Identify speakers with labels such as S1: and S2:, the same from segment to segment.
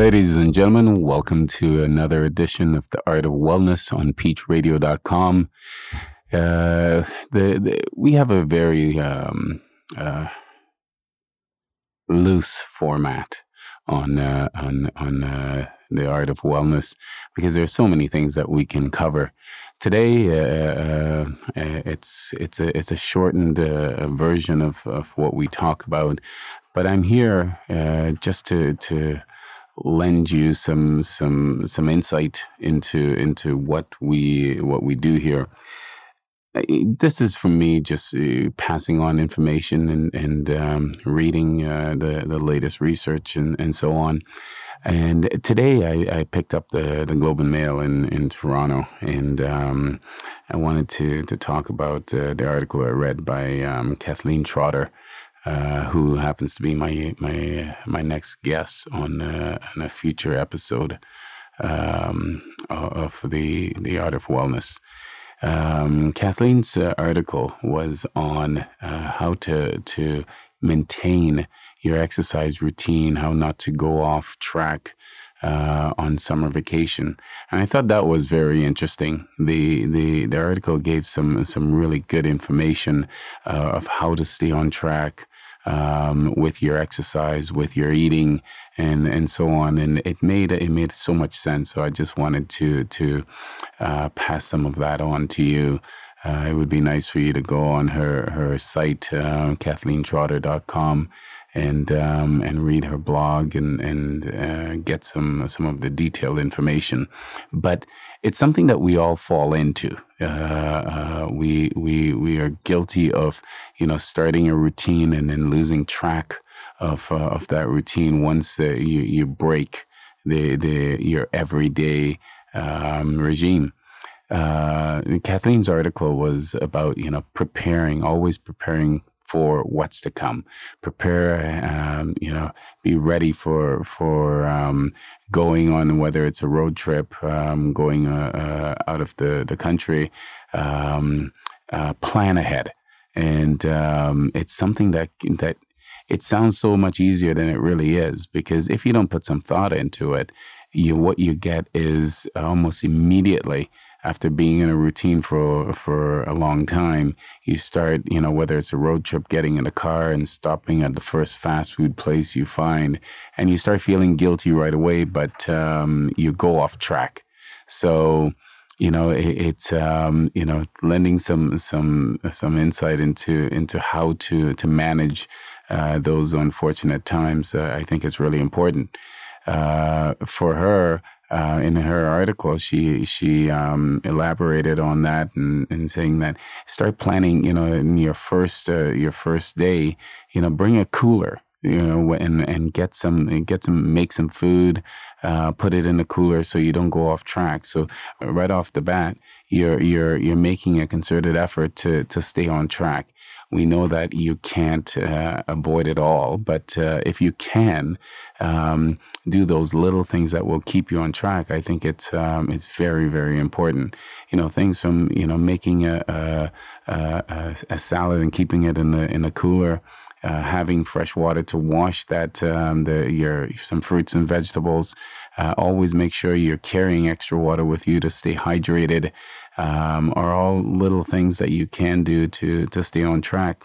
S1: Ladies and gentlemen, welcome to another edition of The Art of Wellness on peachradio.com. Uh, the, the, we have a very um, uh, loose format on uh, on on uh, the art of wellness because there's so many things that we can cover. Today, uh, uh, it's it's a it's a shortened version of, of what we talk about, but I'm here just to to lend you some some some insight into into what we what we do here. This is for me just uh, passing on information and and um, reading uh, the the latest research and and so on. And today I, I picked up the the Globe and Mail in in Toronto, and um, I wanted to to talk about uh, the article I read by um, Kathleen Trotter uh, who happens to be my my my next guest on, uh, on a future episode um, of the the art of wellness. Um, Kathleen's uh, article was on uh, how to to maintain your exercise routine, how not to go off track uh, on summer vacation, and I thought that was very interesting. the the The article gave some some really good information uh, of how to stay on track, um, with your exercise, with your eating, and and so on. And it made it made so much sense. So I just wanted to to uh, pass some of that on to you. Uh, it would be nice for you to go on her her site, uh, KathleenTrotter.com, and um, and read her blog and and uh, get some some of the detailed information. But it's something that we all fall into. Uh, uh, we we we are guilty of you know starting a routine and then losing track of uh, of that routine once you you break the the your everyday um, regime. Uh, Kathleen's article was about you know preparing, always preparing for what's to come. Prepare, um, you know, be ready for for um, going on whether it's a road trip, um, going uh, uh, out of the the country. Um, uh, plan ahead, and um, it's something that that it sounds so much easier than it really is because if you don't put some thought into it, you what you get is almost immediately after being in a routine for for a long time, you start, you know, whether it's a road trip, getting in a car and stopping at the first fast food place you find, and you start feeling guilty right away, but um, you go off track. So, you know, it, it's um, you know, lending some some some insight into into how to to manage uh, those unfortunate times. Uh, I think is really important uh, for her uh, in her article, she she um, elaborated on that and, and saying that start planning. You know, in your first uh, your first day, you know, bring a cooler. You know, and and get some get some make some food, uh, put it in the cooler so you don't go off track. So right off the bat, you're you're you're making a concerted effort to to stay on track. We know that you can't uh, avoid it all, but uh, if you can um, do those little things that will keep you on track, I think it's um, it's very very important. You know, things from you know making a a, a, a salad and keeping it in the in the cooler. Uh, having fresh water to wash that um, the your some fruits and vegetables. Uh, always make sure you're carrying extra water with you to stay hydrated um, are all little things that you can do to to stay on track.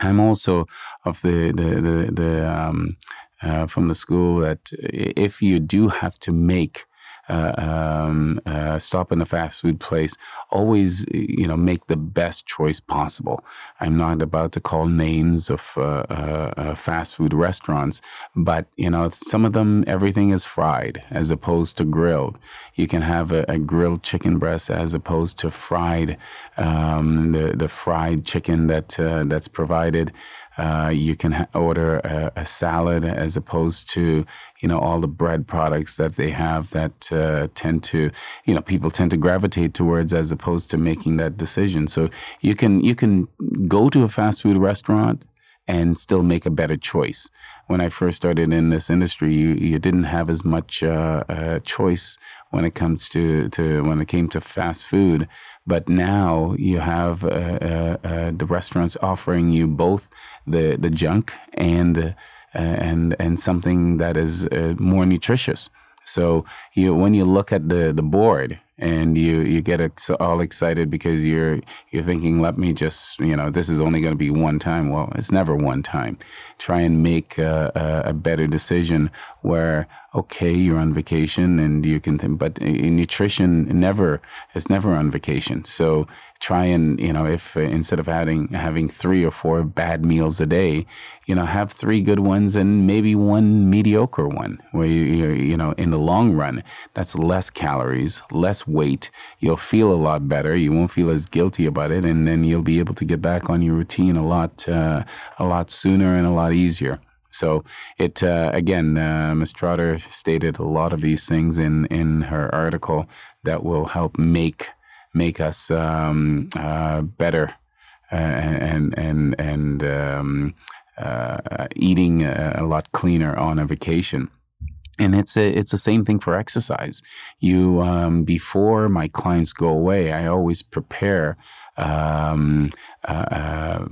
S1: I'm also of the the the, the um, uh, from the school that if you do have to make uh, um, uh, stop in a fast food place, always you know make the best choice possible. I'm not about to call names of uh, uh, uh, fast food restaurants, but you know some of them everything is fried as opposed to grilled. You can have a, a grilled chicken breast as opposed to fried um, the the fried chicken that that's provided. Uh, you can ha- order a, a, salad as opposed to you know all the bread products that they have that uh, tend to you know people tend to gravitate towards as opposed to making that decision. So you can you can go to a fast food restaurant and still make a better choice. When I first started in this industry, you, you didn't have as much uh, uh, choice when it comes to, to when it came to fast food. But now you have uh, uh, uh the restaurants offering you both the the junk and and and something that is uh, more nutritious. So you when you look at the the board and you you get ex- all excited because you're you're thinking let me just you know this is only going to be one time. Well it's never one time. Try and make a, a, better decision where okay you're on vacation and you can think but eh, nutrition never is never on vacation. So try and you know if uh, instead of having having three or four bad meals a day you know have three good ones and maybe one mediocre one where you you know in the long run that's less calories less weight you'll feel a lot better you won't feel as guilty about it and then you'll be able to get back on your routine a lot uh, a lot sooner and a lot easier so it uh, again, uh, Ms. Trotter stated a lot of these things in in her article that will help make make us um, uh, better uh, and and and um, uh, eating a, a, lot cleaner on a vacation. And it's a, it's the same thing for exercise. You um, before my clients go away, I always prepare um, uh,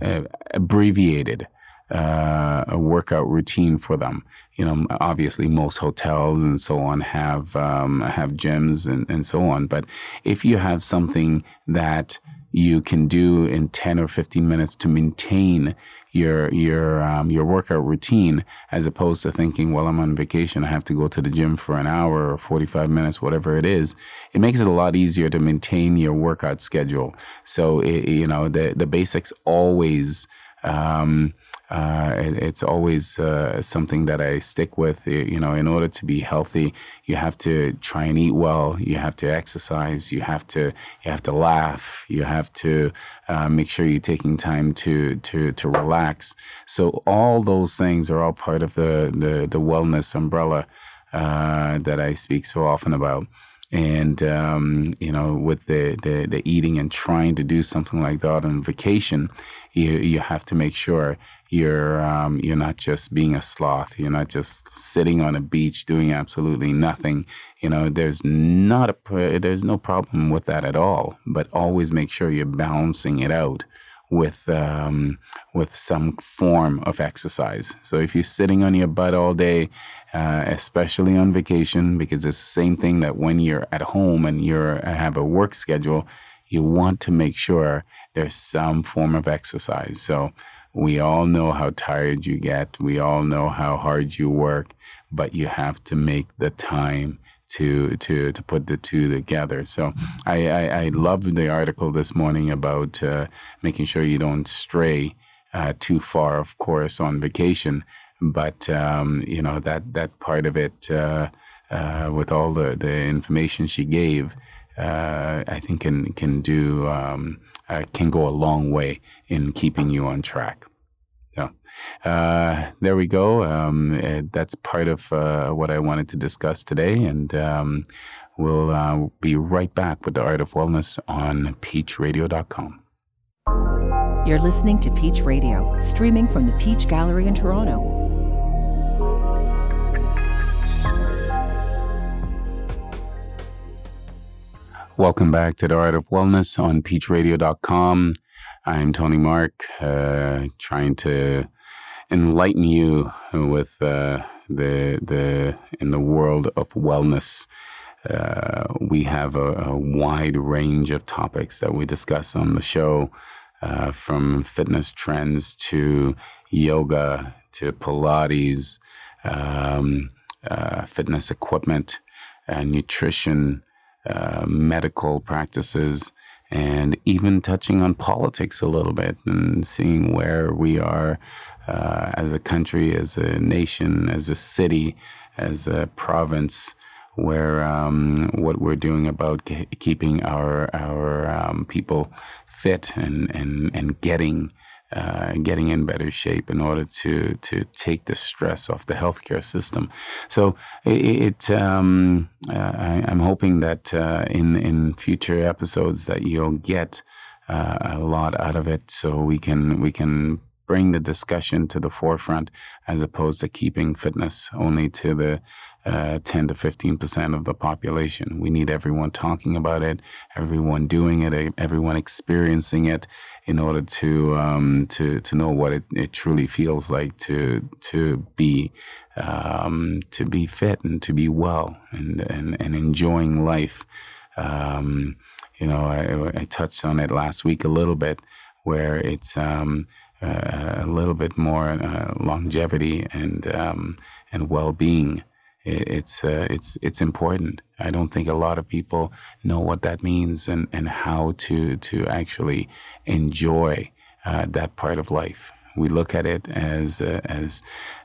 S1: uh, abbreviated uh, a workout routine for them. You know, obviously most hotels and so on have um, have gyms and, and so on. But if you have something that you can do in 10 or 15 minutes to maintain your your um, your workout routine as opposed to thinking well I'm on vacation I have to go to the gym for an hour or 45 minutes whatever it is it makes it a lot easier to maintain your workout schedule so it, you know the the basics always um, uh, it, it's always uh, something that I stick with. You know, in order to be healthy, you have to try and eat well. You have to exercise. You have to you have to laugh. You have to uh, make sure you're taking time to to to relax. So all those things are all part of the the, the wellness umbrella uh, that I speak so often about and um, you know with the, the, the eating and trying to do something like that on vacation you you have to make sure you're um, you're not just being a sloth you're not just sitting on a beach doing absolutely nothing you know there's not a there's no problem with that at all but always make sure you're balancing it out with um, with some form of exercise. So if you're sitting on your butt all day, uh, especially on vacation, because it's the same thing that when you're at home and you have a work schedule, you want to make sure there's some form of exercise. So we all know how tired you get. We all know how hard you work, but you have to make the time to to to put the two together. So I I, I loved the article this morning about uh, making sure you don't stray uh, too far, of course, on vacation. But um, you know that that part of it, uh, uh with all the the information she gave, uh, I think can can do um, uh, can go a long way in keeping you on track. So uh, there we go. Um, eh, that's part of uh, what I wanted to discuss today, and um, we'll uh, be right back with the Art of Wellness on PeachRadio.com.
S2: You're listening to Peach Radio, streaming from the Peach Gallery in Toronto.
S1: Welcome back to the Art of Wellness on PeachRadio.com. I'm Tony Mark, uh, trying to enlighten you with uh, the the in the world of wellness. Uh, we have a, a, wide range of topics that we discuss on the show, uh, from fitness trends to yoga to Pilates, um, uh, fitness equipment, nutrition, uh, medical practices and even touching on politics a little bit and seeing where we are uh, as a country, as a nation, as a city, as a province, where um, what we're doing about keeping our our um, people fit and and and getting uh, getting in better shape in order to to take the stress off the healthcare system. So it, it um, uh, I, am hoping that uh, in in future episodes that you'll get uh, a lot out of it, so we can we can bring the discussion to the forefront as opposed to keeping fitness only to the uh, 10 to 15 percent of the population. We need everyone talking about it, everyone doing it, everyone experiencing it, in order to um, to to know what it, it truly feels like to to be um, to be fit and to be well and and, and enjoying life. Um, you know, I, I, touched on it last week a little bit, where it's um, a little bit more uh, longevity and um, and well being. it's uh, it's it's important. I don't think a lot of people know what that means and, and how to to actually enjoy uh, that part of life. We look at it as uh, as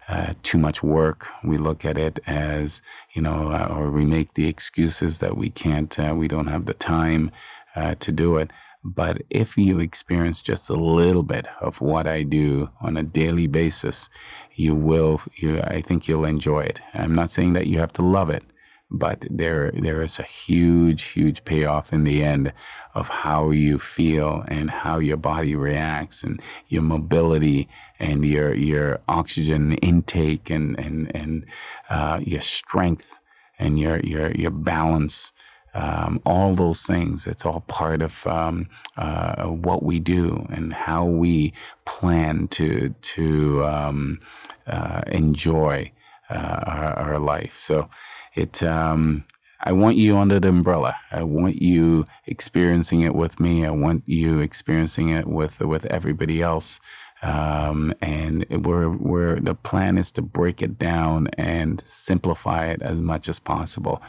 S1: uh, too much work. We look at it as you know, uh, or we make the excuses that we can't, uh, we don't have the time uh, to do it. But if you experience just a little bit of what I do on a daily basis, you will. You, I think you'll enjoy it. I'm not saying that you have to love it, but there there is a huge huge payoff in the end of how you feel and how your body reacts and your mobility and your your oxygen intake and and and uh, your strength and your your your balance um, all those things it's all part of um, uh, what we do and how we plan to to um, uh, enjoy uh, our, our life so it um, I want you under the umbrella. I want you experiencing it with me. I want you experiencing it with with everybody else. Um, and we're, we're, the plan is to break it down and simplify it as much as possible.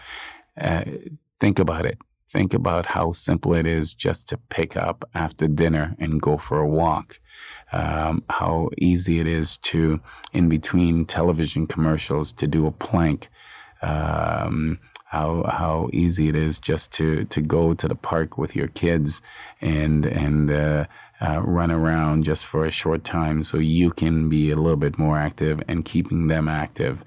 S1: Uh, think about it. Think about how simple it is just to pick up after dinner and go for a walk. Um, how easy it is to, in between television commercials, to do a plank um, how how easy it is just to to go to the park with your kids and and uh, uh, run around just for a short time so you can be a little bit more active and keeping them active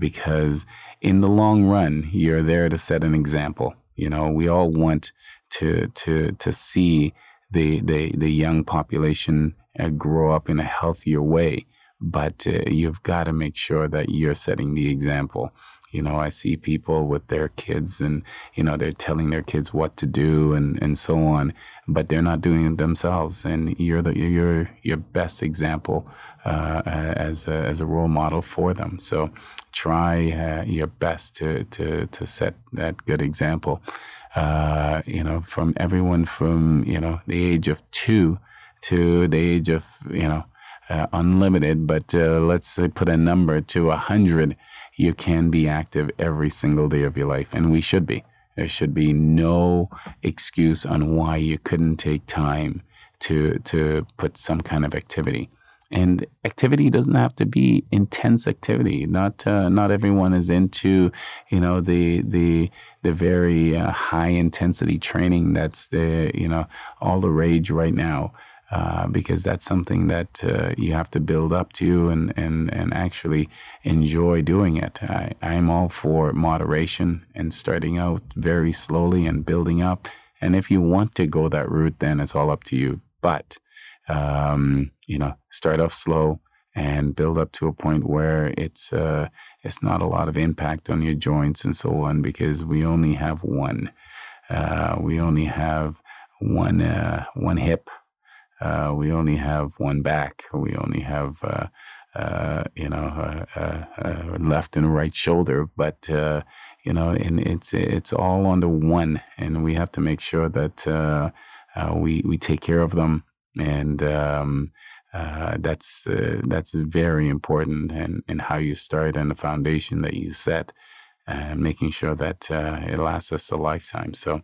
S1: because in the long run you're there to set an example. You know we all want to to to see the the, the young population uh, grow up in a healthier way but uh, you've got to make sure that you're setting the example you know, I see people with their kids and, you know, they're telling their kids what to do and, and so on, but they're not doing it themselves. And you're the, you're your best example, uh, as a, as a role model for them. So try uh, your best to, to, to set that good example. Uh, you know, from everyone from, you know, the age of two to the age of, you know, uh, unlimited, but uh, let's say put a number to a hundred you can be active every single day of your life, and we should be. There should be no excuse on why you couldn't take time to to put some kind of activity. And activity doesn't have to be intense activity. Not uh, not everyone is into you know the the the very uh, high intensity training that's the you know all the rage right now. Uh, because that's something that uh, you have to build up to and, and, and actually enjoy doing it. I, I'm all for moderation and starting out very slowly and building up. And if you want to go that route, then it's all up to you. But, um, you know, start off slow and build up to a point where it's, uh, it's not a lot of impact on your joints and so on because we only have one. Uh, we only have one, uh, one hip uh, we only have one back. We only have, uh, uh, you know, left and right shoulder. But you know, and it's it's all under one, and we have to make sure that we we take care of them, and um, that's that's very important, and and how you start and the foundation that you set, and making sure that it lasts us a lifetime. So.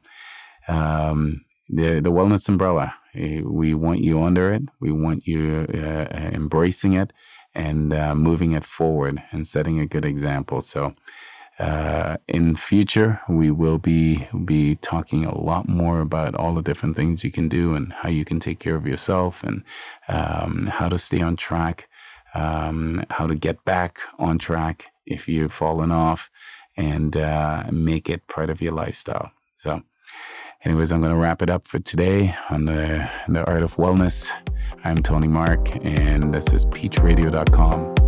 S1: Um, the the wellness umbrella. Eh, we want you under it. We want you uh, embracing it and uh, moving it forward and setting a good example. So. Uh, in future, we will be be talking a lot more about all the different things you can do and how you can take care of yourself and um, how to stay on track, um, how to get back on track if you've fallen off, and uh, make it part of your lifestyle. So, Anyways, I'm going to wrap it up for today on the, the art of wellness. I'm Tony Mark, and this is peachradio.com.